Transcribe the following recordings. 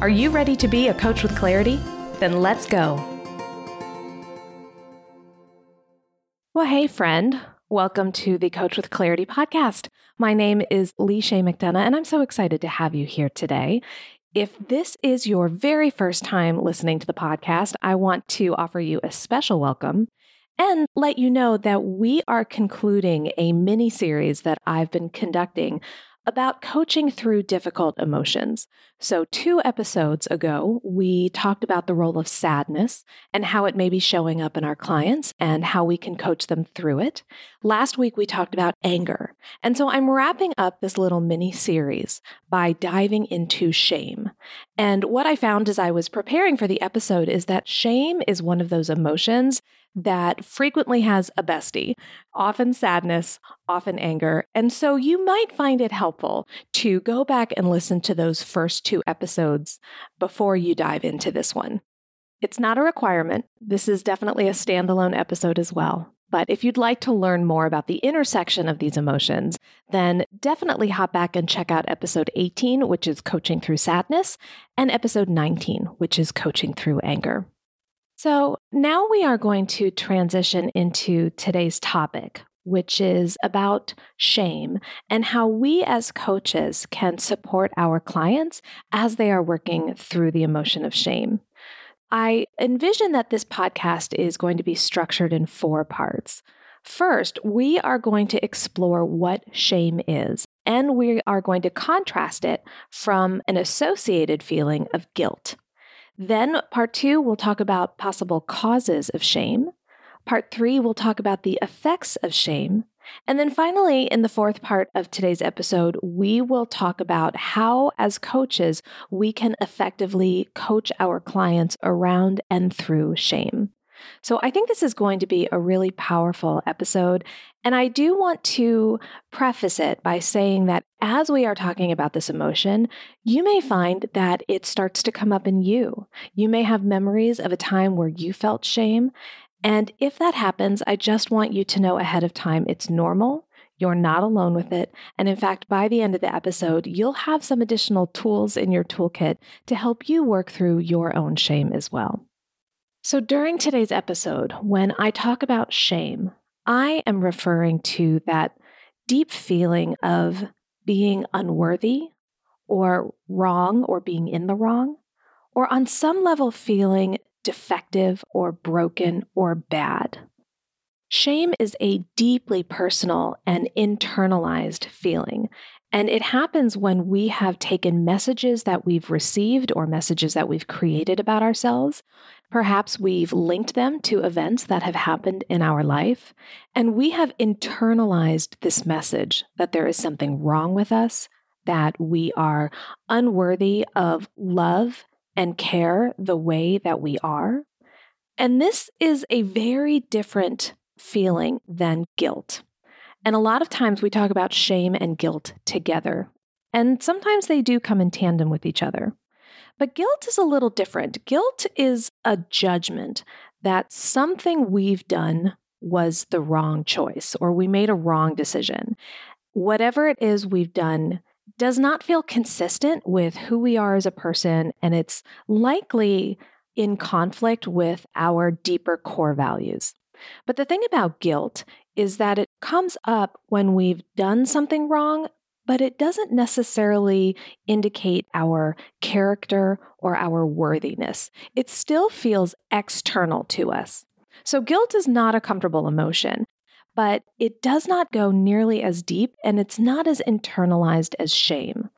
Are you ready to be a coach with clarity? Then let's go. Well, hey, friend. Welcome to the Coach with Clarity podcast. My name is Lee Chaix McDonough, and I'm so excited to have you here today. If this is your very first time listening to the podcast, I want to offer you a special welcome and let you know that we are concluding a mini series that I've been conducting about coaching through difficult emotions. So, two episodes ago, we talked about the role of sadness and how it may be showing up in our clients and how we can coach them through it. Last week, we talked about anger. And so, I'm wrapping up this little mini series by diving into shame. And what I found as I was preparing for the episode is that shame is one of those emotions that frequently has a bestie, often sadness, often anger. And so you might find it helpful to go back and listen to those first two episodes before you dive into this one. It's not a requirement. This is definitely a standalone episode as well. But if you'd like to learn more about the intersection of these emotions, then definitely hop back and check out episode 18, which is Coaching Through Sadness, and episode 19, which is Coaching Through Anger. So now we are going to transition into today's topic, which is about shame and how we as coaches can support our clients as they are working through the emotion of shame. I envision that this podcast is going to be structured in four parts. First, we are going to explore what shame is, and we are going to contrast it from an associated feeling of guilt. Then, part two, we'll talk about possible causes of shame. Part three, we'll talk about the effects of shame. And then finally, in the fourth part of today's episode, we will talk about how, as coaches, we can effectively coach our clients around and through shame. So I think this is going to be a really powerful episode. And I do want to preface it by saying that as we are talking about this emotion, you may find that it starts to come up in you. You may have memories of a time where you felt shame. And if that happens, I just want you to know ahead of time it's normal. You're not alone with it. And in fact, by the end of the episode, you'll have some additional tools in your toolkit to help you work through your own shame as well. So, during today's episode, when I talk about shame, I am referring to that deep feeling of being unworthy or wrong or being in the wrong, or on some level feeling defective or broken or bad. Shame is a deeply personal and internalized feeling, and it happens when we have taken messages that we've received or messages that we've created about ourselves. Perhaps we've linked them to events that have happened in our life, and we have internalized this message that there is something wrong with us, that we are unworthy of love and care the way that we are. And this is a very different feeling than guilt. And a lot of times we talk about shame and guilt together. And sometimes they do come in tandem with each other. But guilt is a little different. Guilt is a judgment that something we've done was the wrong choice or we made a wrong decision. Whatever it is we've done does not feel consistent with who we are as a person, and it's likely in conflict with our deeper core values. But the thing about guilt is that it comes up when we've done something wrong, but it doesn't necessarily indicate our character or our worthiness. It still feels external to us. So, guilt is not a comfortable emotion, but it does not go nearly as deep and it's not as internalized as shame.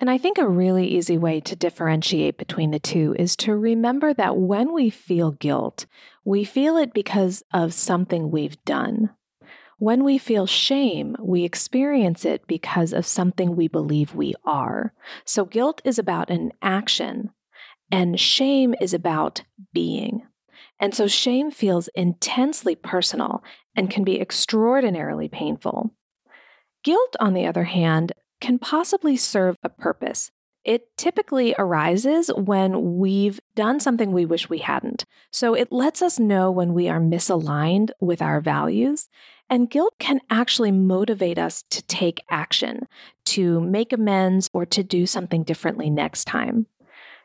And I think a really easy way to differentiate between the two is to remember that when we feel guilt, we feel it because of something we've done. When we feel shame, we experience it because of something we believe we are. So guilt is about an action, and shame is about being. And so shame feels intensely personal and can be extraordinarily painful. Guilt, on the other hand, can possibly serve a purpose. It typically arises when we've done something we wish we hadn't. So it lets us know when we are misaligned with our values. And guilt can actually motivate us to take action, to make amends, or to do something differently next time.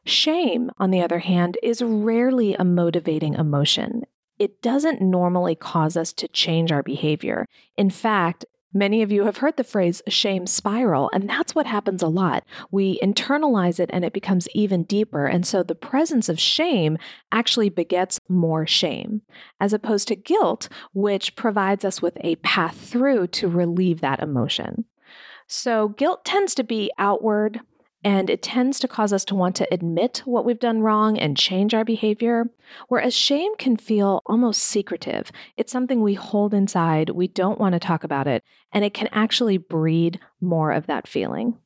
Shame, on the other hand, is rarely a motivating emotion. It doesn't normally cause us to change our behavior. In fact, Many of you have heard the phrase shame spiral, and that's what happens a lot. We internalize it and it becomes even deeper. And so the presence of shame actually begets more shame, as opposed to guilt, which provides us with a path through to relieve that emotion. So guilt tends to be outward, and it tends to cause us to want to admit what we've done wrong and change our behavior. Whereas shame can feel almost secretive. It's something we hold inside, we don't want to talk about it, and it can actually breed more of that feeling.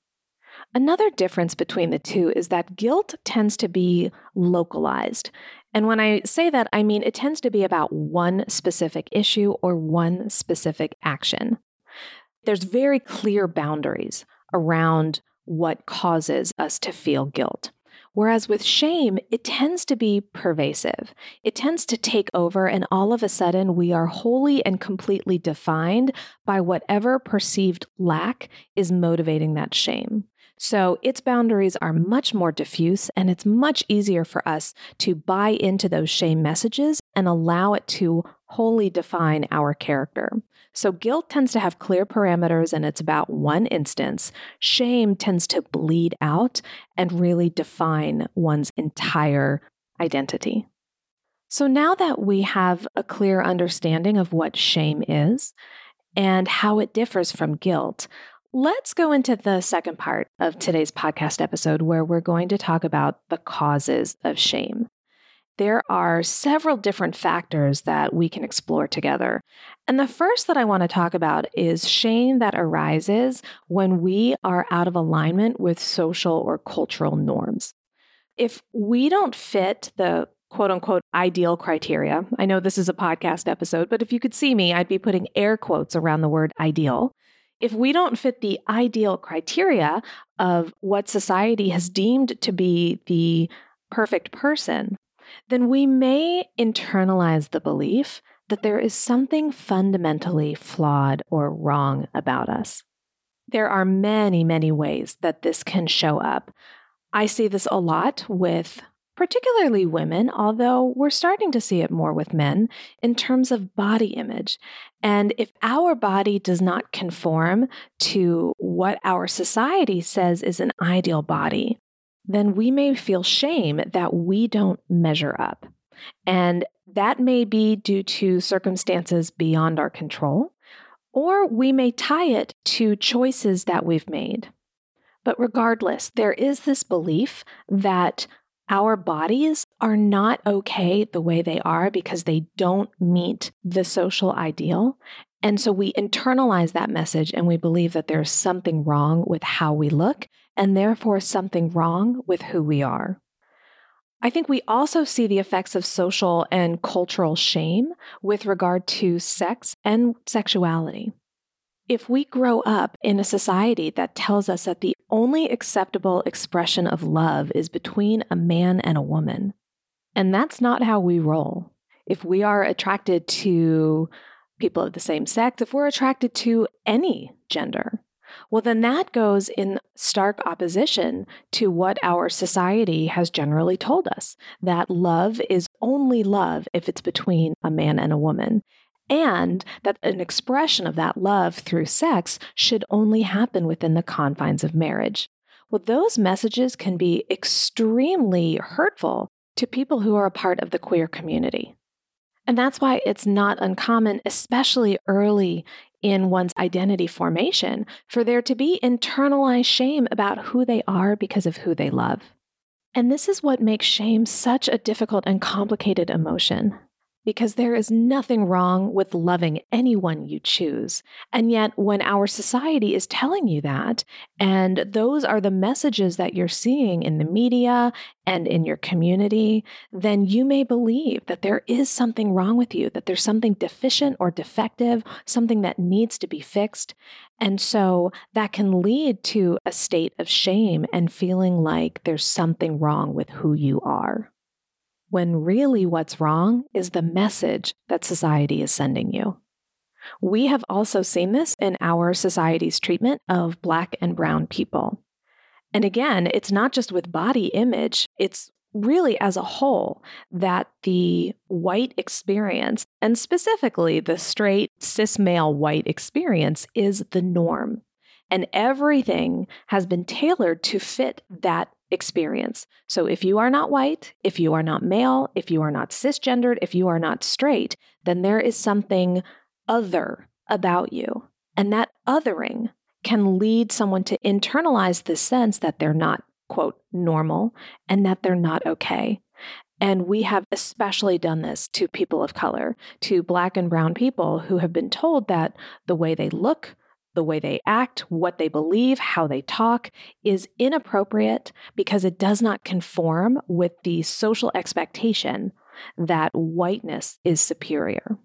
Another difference between the two is that guilt tends to be localized. And when I say that, I mean it tends to be about one specific issue or one specific action. There's very clear boundaries around what causes us to feel guilt. Whereas with shame, it tends to be pervasive. It tends to take over, and all of a sudden, we are wholly and completely defined by whatever perceived lack is motivating that shame. So its boundaries are much more diffuse, and it's much easier for us to buy into those shame messages and allow it to wholly define our character. So guilt tends to have clear parameters and it's about one instance. Shame tends to bleed out and really define one's entire identity. So now that we have a clear understanding of what shame is and how it differs from guilt, let's go into the second part of today's podcast episode where we're going to talk about the causes of shame there are several different factors that we can explore together. And the first that I want to talk about is shame that arises when we are out of alignment with social or cultural norms. If we don't fit the quote unquote ideal criteria, I know this is a podcast episode, but if you could see me, I'd be putting air quotes around the word ideal. If we don't fit the ideal criteria of what society has deemed to be the perfect person, then we may internalize the belief that there is something fundamentally flawed or wrong about us. There are many, many ways that this can show up. I see this a lot with particularly women, although we're starting to see it more with men in terms of body image. And if our body does not conform to what our society says is an ideal body, then we may feel shame that we don't measure up. And that may be due to circumstances beyond our control, or we may tie it to choices that we've made. But regardless, there is this belief that our bodies are not okay the way they are because they don't meet the social ideal. And so we internalize that message and we believe that there's something wrong with how we look and therefore something wrong with who we are. I think we also see the effects of social and cultural shame with regard to sex and sexuality. If we grow up in a society that tells us that the only acceptable expression of love is between a man and a woman, and that's not how we roll. If we are attracted to people of the same sex, if we're attracted to any gender, well, then that goes in stark opposition to what our society has generally told us that love is only love if it's between a man and a woman, and that an expression of that love through sex should only happen within the confines of marriage. Well, those messages can be extremely hurtful to people who are a part of the queer community. And that's why it's not uncommon, especially early in one's identity formation, for there to be internalized shame about who they are because of who they love. And this is what makes shame such a difficult and complicated emotion. Because there is nothing wrong with loving anyone you choose. And yet, when our society is telling you that, and those are the messages that you're seeing in the media and in your community, then you may believe that there is something wrong with you, that there's something deficient or defective, something that needs to be fixed. And so that can lead to a state of shame and feeling like there's something wrong with who you are when really what's wrong is the message that society is sending you. We have also seen this in our society's treatment of Black and Brown people. And again, it's not just with body image, it's really as a whole that the white experience, and specifically the straight cis male white experience, is the norm. And everything has been tailored to fit that experience. So if you are not white, if you are not male, if you are not cisgendered, if you are not straight, then there is something other about you. And that othering can lead someone to internalize the sense that they're not, quote, normal and that they're not okay. And we have especially done this to people of color, to Black and Brown people who have been told that the way they look, the way they act, what they believe, how they talk is inappropriate because it does not conform with the social expectation that whiteness is superior.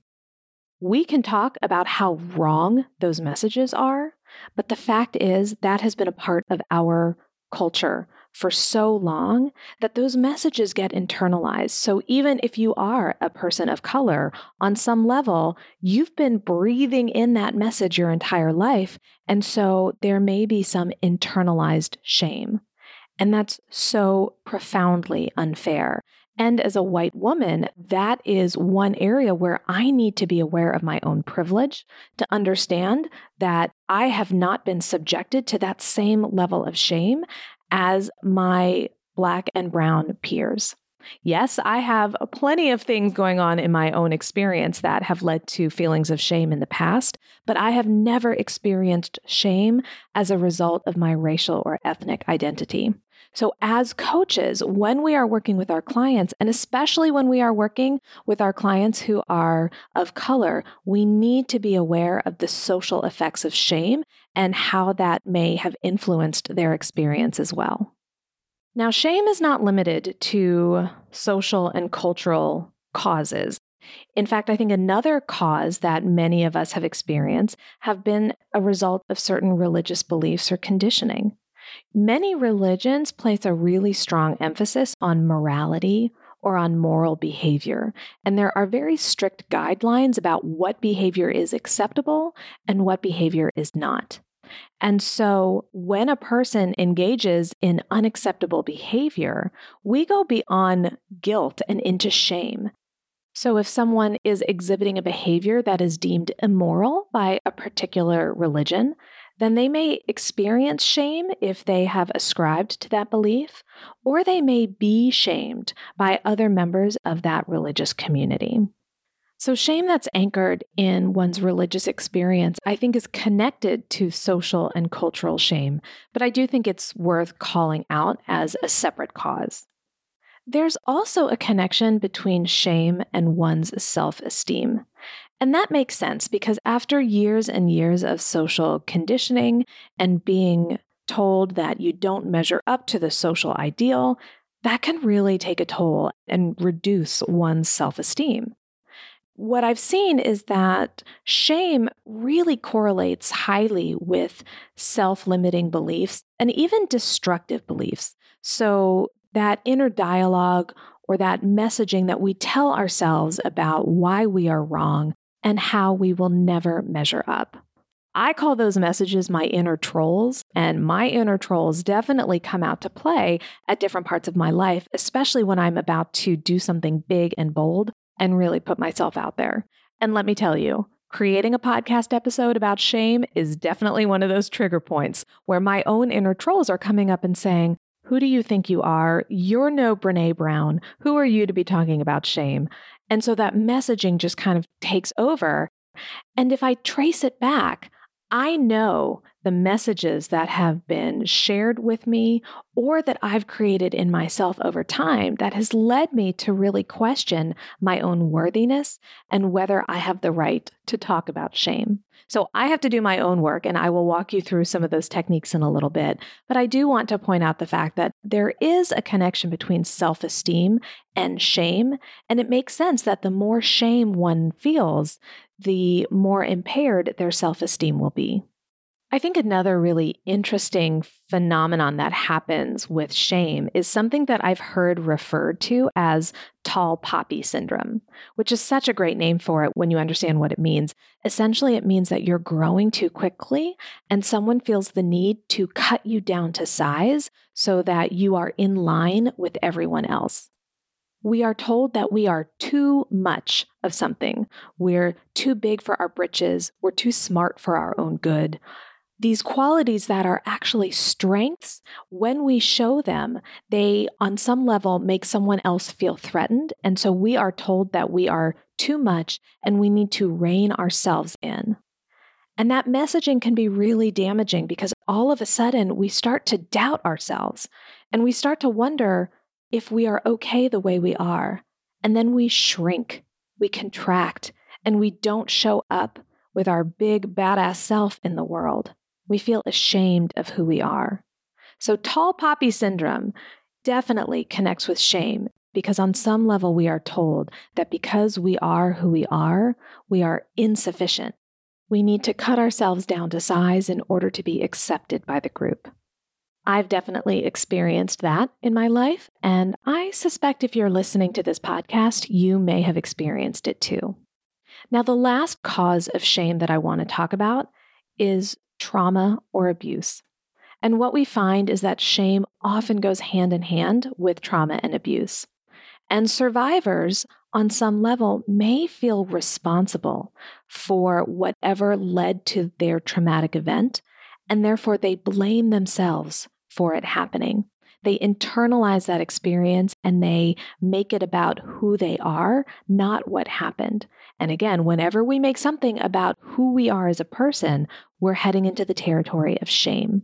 We can talk about how wrong those messages are, but the fact is that has been a part of our culture for so long that those messages get internalized. So even if you are a person of color, on some level, you've been breathing in that message your entire life. And so there may be some internalized shame. And that's so profoundly unfair. And as a white woman, that is one area where I need to be aware of my own privilege to understand that I have not been subjected to that same level of shame as my Black and Brown peers. Yes, I have plenty of things going on in my own experience that have led to feelings of shame in the past, but I have never experienced shame as a result of my racial or ethnic identity. So, as coaches, when we are working with our clients, and especially when we are working with our clients who are of color, we need to be aware of the social effects of shame and how that may have influenced their experience as well. Now, shame is not limited to social and cultural causes. In fact, I think another cause that many of us have experienced have been a result of certain religious beliefs or conditioning. Many religions place a really strong emphasis on morality or on moral behavior, and there are very strict guidelines about what behavior is acceptable and what behavior is not. And so, when a person engages in unacceptable behavior, we go beyond guilt and into shame. So, if someone is exhibiting a behavior that is deemed immoral by a particular religion, then they may experience shame if they have ascribed to that belief, or they may be shamed by other members of that religious community. So, shame that's anchored in one's religious experience, I think, is connected to social and cultural shame, but I do think it's worth calling out as a separate cause. There's also a connection between shame and one's self esteem. And that makes sense because after years and years of social conditioning and being told that you don't measure up to the social ideal, that can really take a toll and reduce one's self esteem. What I've seen is that shame really correlates highly with self limiting beliefs and even destructive beliefs. So, that inner dialogue or that messaging that we tell ourselves about why we are wrong and how we will never measure up. I call those messages my inner trolls, and my inner trolls definitely come out to play at different parts of my life, especially when I'm about to do something big and bold and really put myself out there. And let me tell you, creating a podcast episode about shame is definitely one of those trigger points where my own inner trolls are coming up and saying, Who do you think you are? You're no Brene Brown. Who are you to be talking about shame? And so that messaging just kind of takes over. And if I trace it back, I know the messages that have been shared with me or that I've created in myself over time that has led me to really question my own worthiness and whether I have the right to talk about shame. So I have to do my own work and I will walk you through some of those techniques in a little bit. But I do want to point out the fact that there is a connection between self esteem and shame. And it makes sense that the more shame one feels, the more impaired their self esteem will be. I think another really interesting phenomenon that happens with shame is something that I've heard referred to as tall poppy syndrome, which is such a great name for it when you understand what it means. Essentially, it means that you're growing too quickly and someone feels the need to cut you down to size so that you are in line with everyone else. We are told that we are too much of something. We're too big for our britches. We're too smart for our own good these qualities that are actually strengths, when we show them, they on some level make someone else feel threatened. And so we are told that we are too much and we need to rein ourselves in. And that messaging can be really damaging because all of a sudden we start to doubt ourselves and we start to wonder if we are okay the way we are. And then we shrink, we contract, and we don't show up with our big badass self in the world we feel ashamed of who we are. So, tall poppy syndrome definitely connects with shame because, on some level, we are told that because we are who we are, we are insufficient. We need to cut ourselves down to size in order to be accepted by the group. I've definitely experienced that in my life, and I suspect if you're listening to this podcast, you may have experienced it too. Now, the last cause of shame that I want to talk about is trauma, or abuse. And what we find is that shame often goes hand in hand with trauma and abuse. And survivors, on some level, may feel responsible for whatever led to their traumatic event, and therefore they blame themselves for it happening. They internalize that experience and they make it about who they are, not what happened. And again, whenever we make something about who we are as a person, we're heading into the territory of shame.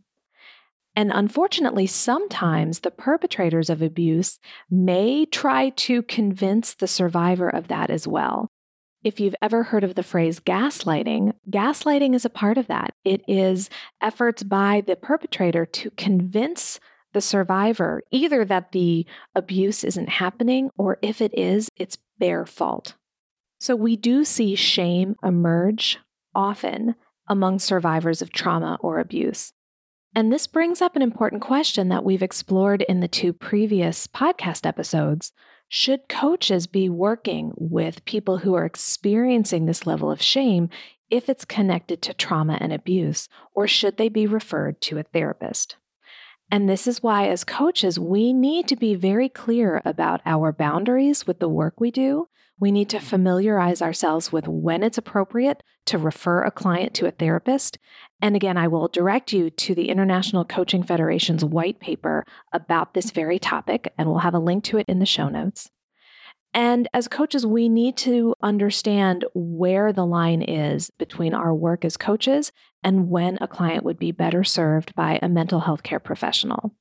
And unfortunately, sometimes the perpetrators of abuse may try to convince the survivor of that as well. If you've ever heard of the phrase gaslighting, gaslighting is a part of that. It is efforts by the perpetrator to convince the survivor either that the abuse isn't happening or if it is, it's their fault. So we do see shame emerge often among survivors of trauma or abuse. And this brings up an important question that we've explored in the two previous podcast episodes. Should coaches be working with people who are experiencing this level of shame if it's connected to trauma and abuse, or should they be referred to a therapist? And this is why, as coaches, we need to be very clear about our boundaries with the work we do. We need to familiarize ourselves with when it's appropriate to refer a client to a therapist. And again, I will direct you to the International Coaching Federation's white paper about this very topic, and we'll have a link to it in the show notes. And as coaches, we need to understand where the line is between our work as coaches and when a client would be better served by a mental health care professional.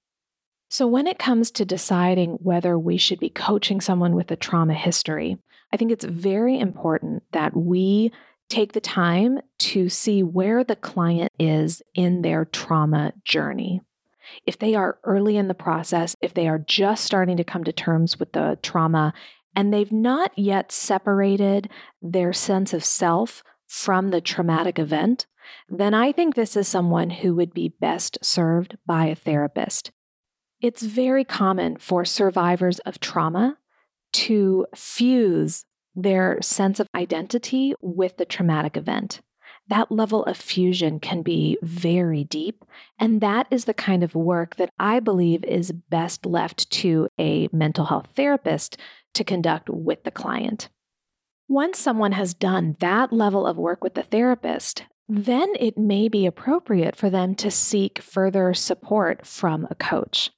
So, when it comes to deciding whether we should be coaching someone with a trauma history, I think it's very important that we take the time to see where the client is in their trauma journey. If they are early in the process, if they are just starting to come to terms with the trauma and they've not yet separated their sense of self from the traumatic event, then I think this is someone who would be best served by a therapist. It's very common for survivors of trauma to fuse their sense of identity with the traumatic event. That level of fusion can be very deep, and that is the kind of work that I believe is best left to a mental health therapist to conduct with the client. Once someone has done that level of work with the therapist, then it may be appropriate for them to seek further support from a coach.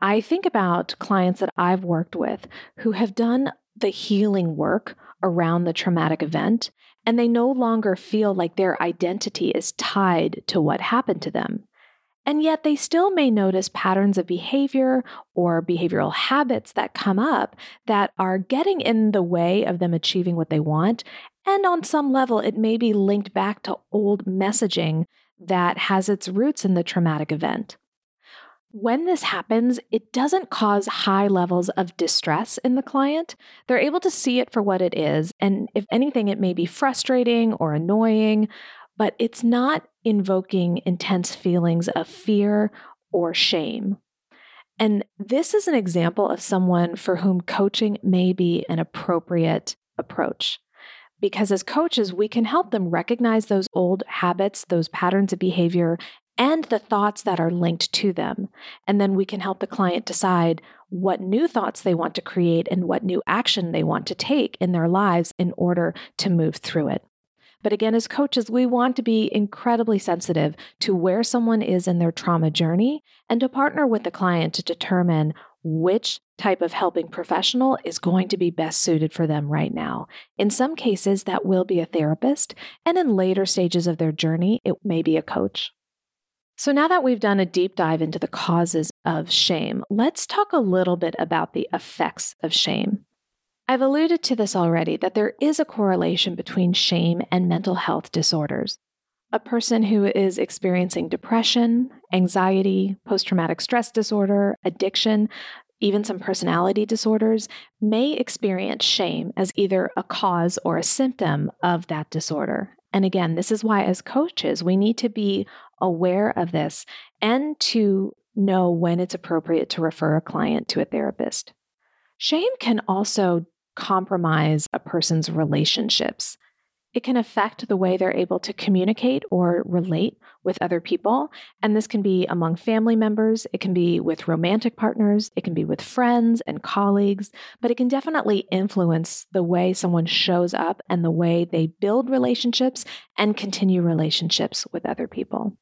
I think about clients that I've worked with who have done the healing work around the traumatic event and they no longer feel like their identity is tied to what happened to them. And yet, they still may notice patterns of behavior or behavioral habits that come up that are getting in the way of them achieving what they want. And on some level, it may be linked back to old messaging that has its roots in the traumatic event. When this happens, it doesn't cause high levels of distress in the client. They're able to see it for what it is. And if anything, it may be frustrating or annoying, but it's not invoking intense feelings of fear or shame. And this is an example of someone for whom coaching may be an appropriate approach. Because as coaches, we can help them recognize those old habits, those patterns of behavior, and the thoughts that are linked to them. And then we can help the client decide what new thoughts they want to create and what new action they want to take in their lives in order to move through it. But again, as coaches, we want to be incredibly sensitive to where someone is in their trauma journey and to partner with the client to determine which type of helping professional is going to be best suited for them right now. In some cases, that will be a therapist, and in later stages of their journey, it may be a coach. So, now that we've done a deep dive into the causes of shame, let's talk a little bit about the effects of shame. I've alluded to this already that there is a correlation between shame and mental health disorders. A person who is experiencing depression, anxiety, post traumatic stress disorder, addiction, even some personality disorders, may experience shame as either a cause or a symptom of that disorder. And again, this is why, as coaches, we need to be aware of this and to know when it's appropriate to refer a client to a therapist. Shame can also compromise a person's relationships. It can affect the way they're able to communicate or relate with other people. And this can be among family members, it can be with romantic partners, it can be with friends and colleagues, but it can definitely influence the way someone shows up and the way they build relationships and continue relationships with other people.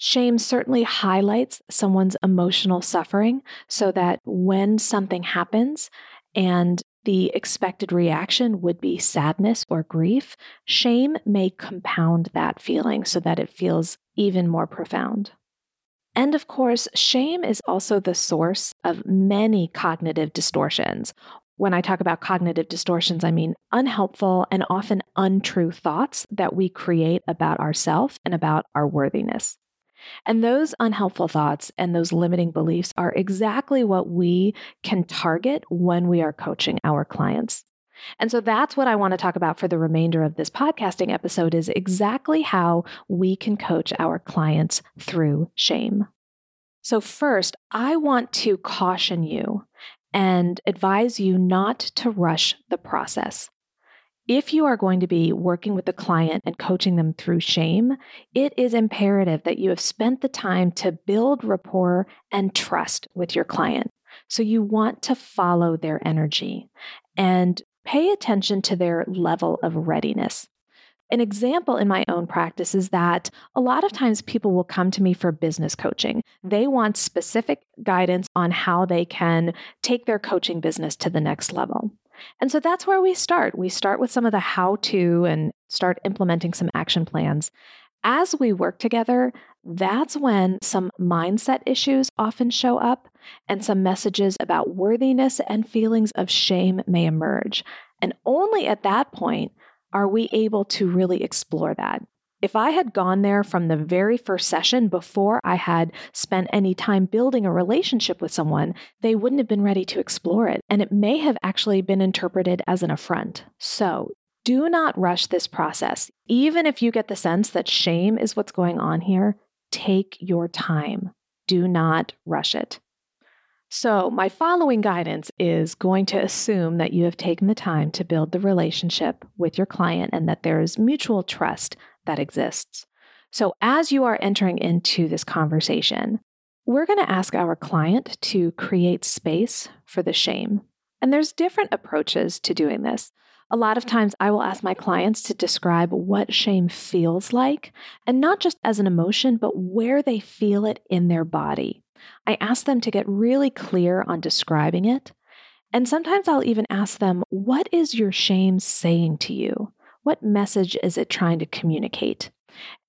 Shame certainly highlights someone's emotional suffering so that when something happens and the expected reaction would be sadness or grief, shame may compound that feeling so that it feels even more profound. And of course, shame is also the source of many cognitive distortions. When I talk about cognitive distortions, I mean unhelpful and often untrue thoughts that we create about ourselves and about our worthiness. And those unhelpful thoughts and those limiting beliefs are exactly what we can target when we are coaching our clients. And so that's what I want to talk about for the remainder of this podcasting episode is exactly how we can coach our clients through shame. So first, I want to caution you and advise you not to rush the process. If you are going to be working with the client and coaching them through shame, it is imperative that you have spent the time to build rapport and trust with your client. So you want to follow their energy and pay attention to their level of readiness. An example in my own practice is that a lot of times people will come to me for business coaching. They want specific guidance on how they can take their coaching business to the next level. And so that's where we start. We start with some of the how to and start implementing some action plans. As we work together, that's when some mindset issues often show up and some messages about worthiness and feelings of shame may emerge. And only at that point are we able to really explore that. If I had gone there from the very first session before I had spent any time building a relationship with someone, they wouldn't have been ready to explore it. And it may have actually been interpreted as an affront. So do not rush this process. Even if you get the sense that shame is what's going on here, take your time. Do not rush it. So, my following guidance is going to assume that you have taken the time to build the relationship with your client and that there is mutual trust that exists. So, as you are entering into this conversation, we're going to ask our client to create space for the shame. And there's different approaches to doing this. A lot of times, I will ask my clients to describe what shame feels like, and not just as an emotion, but where they feel it in their body. I ask them to get really clear on describing it. And sometimes I'll even ask them, What is your shame saying to you? What message is it trying to communicate?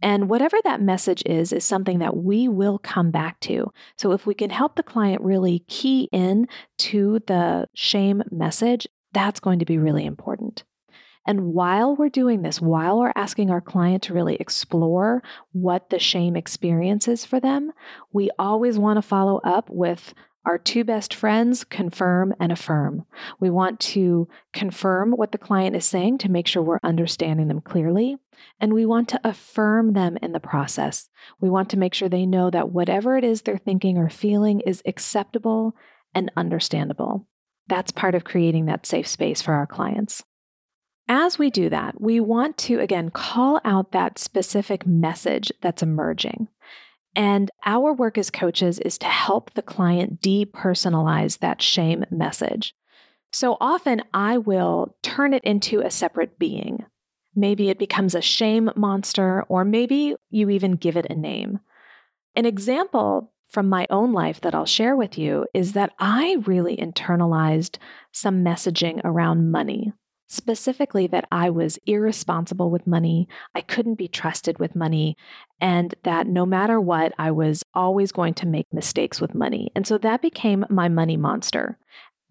And whatever that message is, is something that we will come back to. So if we can help the client really key in to the shame message, that's going to be really important. And while we're doing this, while we're asking our client to really explore what the shame experience is for them, we always want to follow up with our two best friends confirm and affirm. We want to confirm what the client is saying to make sure we're understanding them clearly. And we want to affirm them in the process. We want to make sure they know that whatever it is they're thinking or feeling is acceptable and understandable. That's part of creating that safe space for our clients. As we do that, we want to again call out that specific message that's emerging. And our work as coaches is to help the client depersonalize that shame message. So often I will turn it into a separate being. Maybe it becomes a shame monster, or maybe you even give it a name. An example from my own life that I'll share with you is that I really internalized some messaging around money specifically that I was irresponsible with money, I couldn't be trusted with money, and that no matter what, I was always going to make mistakes with money. And so that became my money monster.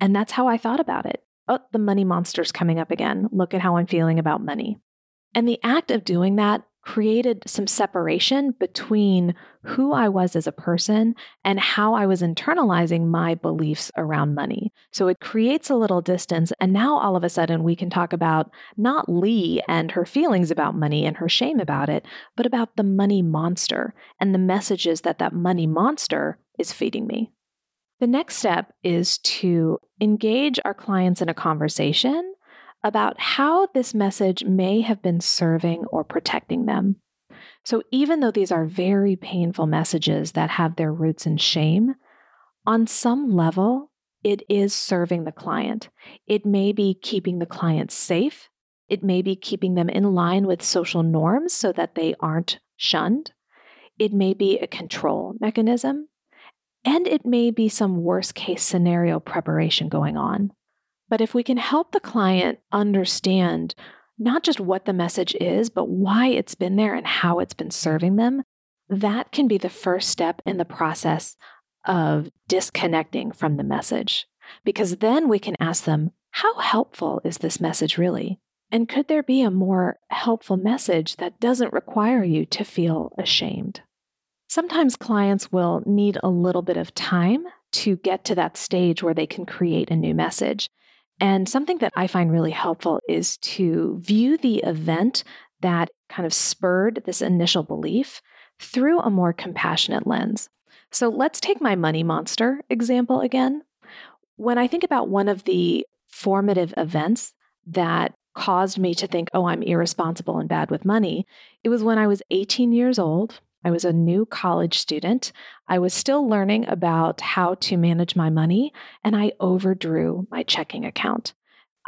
And that's how I thought about it. Oh, the money monster's coming up again. Look at how I'm feeling about money. And the act of doing that created some separation between who I was as a person and how I was internalizing my beliefs around money. So it creates a little distance. And now all of a sudden we can talk about not Lee and her feelings about money and her shame about it, but about the money monster and the messages that that money monster is feeding me. The next step is to engage our clients in a conversation about how this message may have been serving or protecting them. So, even though these are very painful messages that have their roots in shame, on some level, it is serving the client. It may be keeping the client safe. It may be keeping them in line with social norms so that they aren't shunned. It may be a control mechanism. And it may be some worst case scenario preparation going on. But if we can help the client understand not just what the message is, but why it's been there and how it's been serving them, that can be the first step in the process of disconnecting from the message. Because then we can ask them, how helpful is this message really? And could there be a more helpful message that doesn't require you to feel ashamed? Sometimes clients will need a little bit of time to get to that stage where they can create a new message. And something that I find really helpful is to view the event that kind of spurred this initial belief through a more compassionate lens. So let's take my money monster example again. When I think about one of the formative events that caused me to think, oh, I'm irresponsible and bad with money, it was when I was 18 years old. I was a new college student. I was still learning about how to manage my money, and I overdrew my checking account.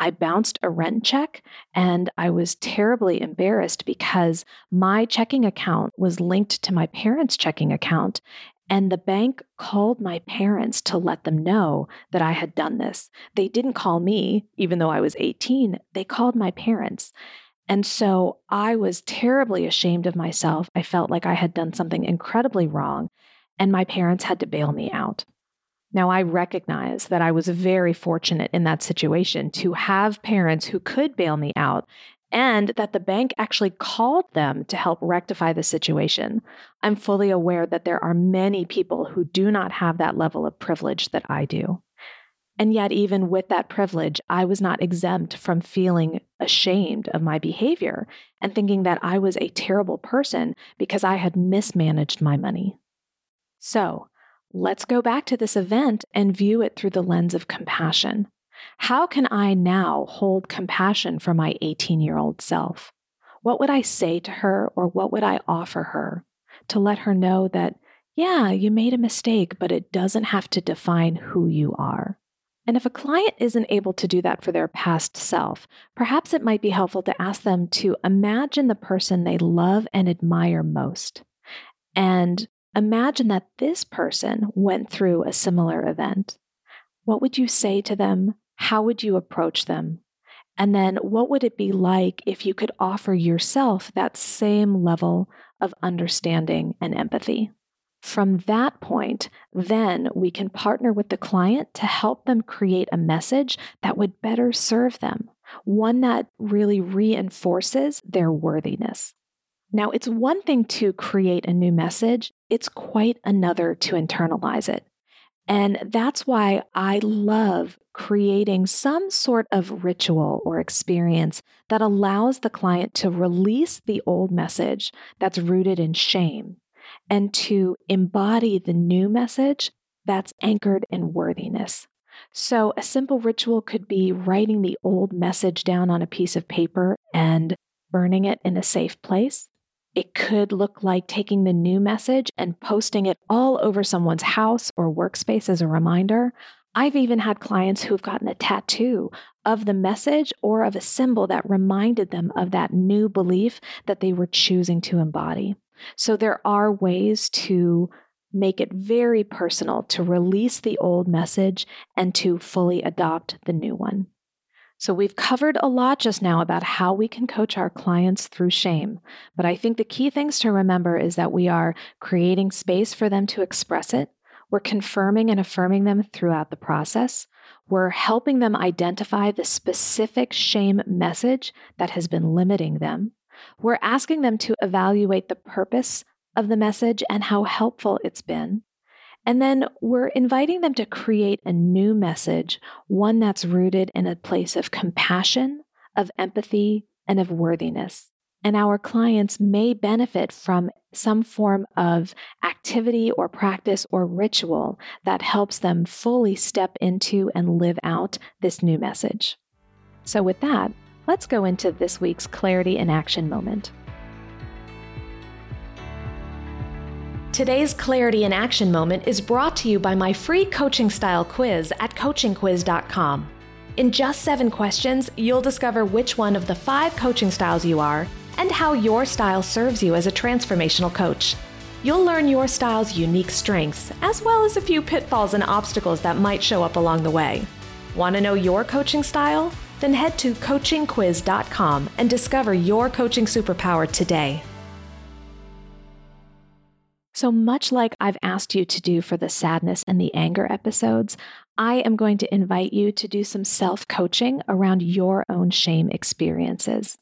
I bounced a rent check and I was terribly embarrassed because my checking account was linked to my parents' checking account. And the bank called my parents to let them know that I had done this. They didn't call me, even though I was 18, they called my parents. And so I was terribly ashamed of myself. I felt like I had done something incredibly wrong, and my parents had to bail me out. Now, I recognize that I was very fortunate in that situation to have parents who could bail me out and that the bank actually called them to help rectify the situation. I'm fully aware that there are many people who do not have that level of privilege that I do. And yet, even with that privilege, I was not exempt from feeling ashamed of my behavior and thinking that I was a terrible person because I had mismanaged my money. So, let's go back to this event and view it through the lens of compassion. How can I now hold compassion for my 18 year old self? What would I say to her or what would I offer her to let her know that, yeah, you made a mistake, but it doesn't have to define who you are? And if a client isn't able to do that for their past self, perhaps it might be helpful to ask them to imagine the person they love and admire most. And imagine that this person went through a similar event. What would you say to them? How would you approach them? And then what would it be like if you could offer yourself that same level of understanding and empathy? From that point, then we can partner with the client to help them create a message that would better serve them, one that really reinforces their worthiness. Now, it's one thing to create a new message, it's quite another to internalize it. And that's why I love creating some sort of ritual or experience that allows the client to release the old message that's rooted in shame and to embody the new message that's anchored in worthiness. So, a simple ritual could be writing the old message down on a piece of paper and burning it in a safe place. It could look like taking the new message and posting it all over someone's house or workspace as a reminder. I've even had clients who've gotten a tattoo of the message or of a symbol that reminded them of that new belief that they were choosing to embody. So there are ways to make it very personal to release the old message and to fully adopt the new one. So, we've covered a lot just now about how we can coach our clients through shame. But I think the key things to remember is that we are creating space for them to express it. We're confirming and affirming them throughout the process. We're helping them identify the specific shame message that has been limiting them. We're asking them to evaluate the purpose of the message and how helpful it's been. And then we're inviting them to create a new message, one that's rooted in a place of compassion, of empathy, and of worthiness. And our clients may benefit from some form of activity or practice or ritual that helps them fully step into and live out this new message. So, with that, let's go into this week's Clarity in Action moment. Today's Clarity in Action moment is brought to you by my free coaching style quiz at coachingquiz.com. In just seven questions, you'll discover which one of the five coaching styles you are and how your style serves you as a transformational coach. You'll learn your style's unique strengths, as well as a few pitfalls and obstacles that might show up along the way. Want to know your coaching style? Then head to coachingquiz.com and discover your coaching superpower today. So, much like I've asked you to do for the sadness and the anger episodes, I am going to invite you to do some self coaching around your own shame experiences.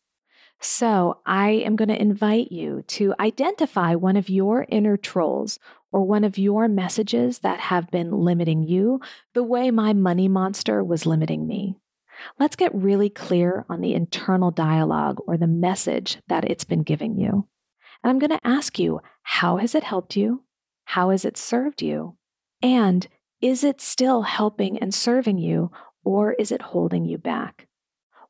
So, I am going to invite you to identify one of your inner trolls or one of your messages that have been limiting you the way my money monster was limiting me. Let's get really clear on the internal dialogue or the message that it's been giving you. And I'm going to ask you how has it helped you? How has it served you? And is it still helping and serving you, or is it holding you back?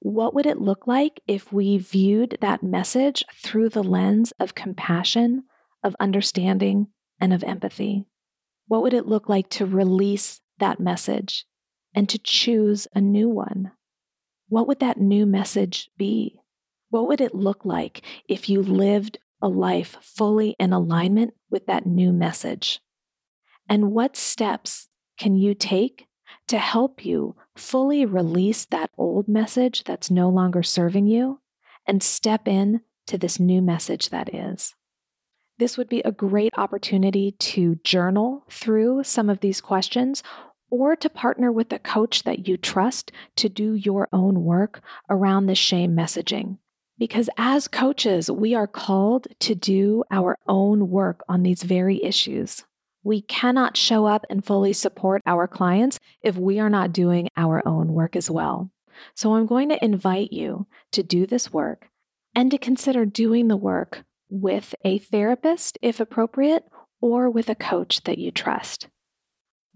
What would it look like if we viewed that message through the lens of compassion, of understanding, and of empathy? What would it look like to release that message and to choose a new one? What would that new message be? What would it look like if you lived a life fully in alignment with that new message? And what steps can you take to help you fully release that old message that's no longer serving you and step in to this new message that is? This would be a great opportunity to journal through some of these questions or to partner with a coach that you trust to do your own work around the shame messaging. Because as coaches, we are called to do our own work on these very issues. We cannot show up and fully support our clients if we are not doing our own work as well. So I'm going to invite you to do this work and to consider doing the work with a therapist, if appropriate, or with a coach that you trust.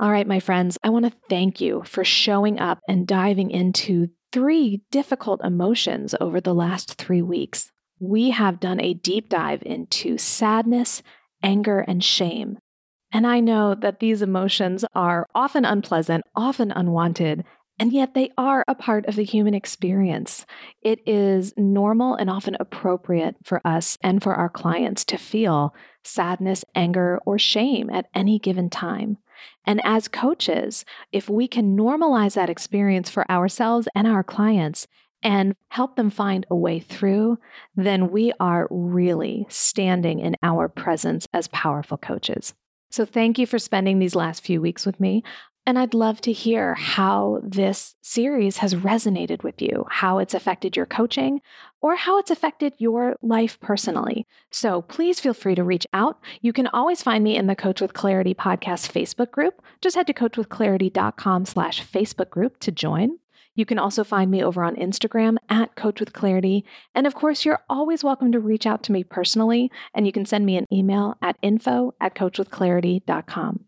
All right, my friends, I want to thank you for showing up and diving into three difficult emotions over the last three weeks. We have done a deep dive into sadness, anger, and shame. And I know that these emotions are often unpleasant, often unwanted, and yet they are a part of the human experience. It is normal and often appropriate for us and for our clients to feel sadness, anger, or shame at any given time. And as coaches, if we can normalize that experience for ourselves and our clients and help them find a way through, then we are really standing in our presence as powerful coaches. So, thank you for spending these last few weeks with me. And I'd love to hear how this series has resonated with you, how it's affected your coaching, or how it's affected your life personally. So please feel free to reach out. You can always find me in the Coach with Clarity podcast Facebook group. Just head to coachwithclarity.com slash Facebook group to join. You can also find me over on Instagram at Coach with Clarity. And of course, you're always welcome to reach out to me personally, and you can send me an email at info at coachwithclarity.com.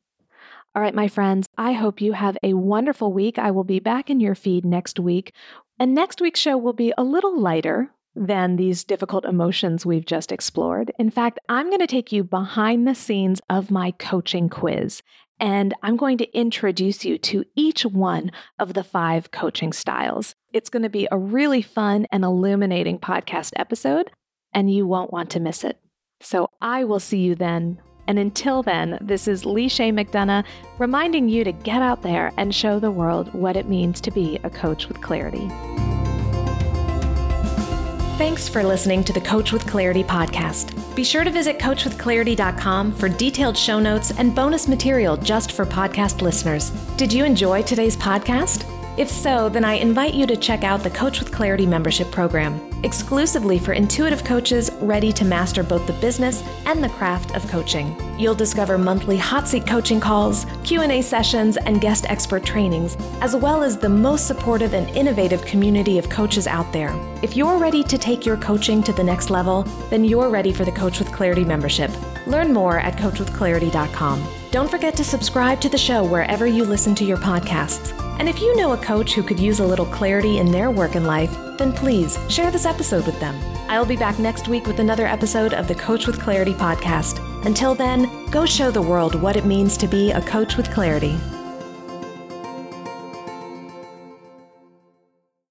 All right, my friends, I hope you have a wonderful week. I will be back in your feed next week. And next week's show will be a little lighter than these difficult emotions we've just explored. In fact, I'm going to take you behind the scenes of my coaching quiz. And I'm going to introduce you to each one of the five coaching styles. It's going to be a really fun and illuminating podcast episode, and you won't want to miss it. So I will see you then and until then, this is Lee Chaix McDonough reminding you to get out there and show the world what it means to be a coach with clarity. Thanks for listening to the Coach with Clarity podcast. Be sure to visit coachwithclarity.com for detailed show notes and bonus material just for podcast listeners. Did you enjoy today's podcast? If so, then I invite you to check out the Coach with Clarity membership program, exclusively for intuitive coaches ready to master both the business and the craft of coaching. You'll discover monthly hot seat coaching calls, Q&A sessions, and guest expert trainings, as well as the most supportive and innovative community of coaches out there. If you're ready to take your coaching to the next level, then you're ready for the Coach with Clarity membership. Learn more at coachwithclarity.com. Don't forget to subscribe to the show wherever you listen to your podcasts. And if you know a coach who could use a little clarity in their work and life, then please share this episode with them. I'll be back next week with another episode of the Coach with Clarity podcast. Until then, go show the world what it means to be a coach with clarity.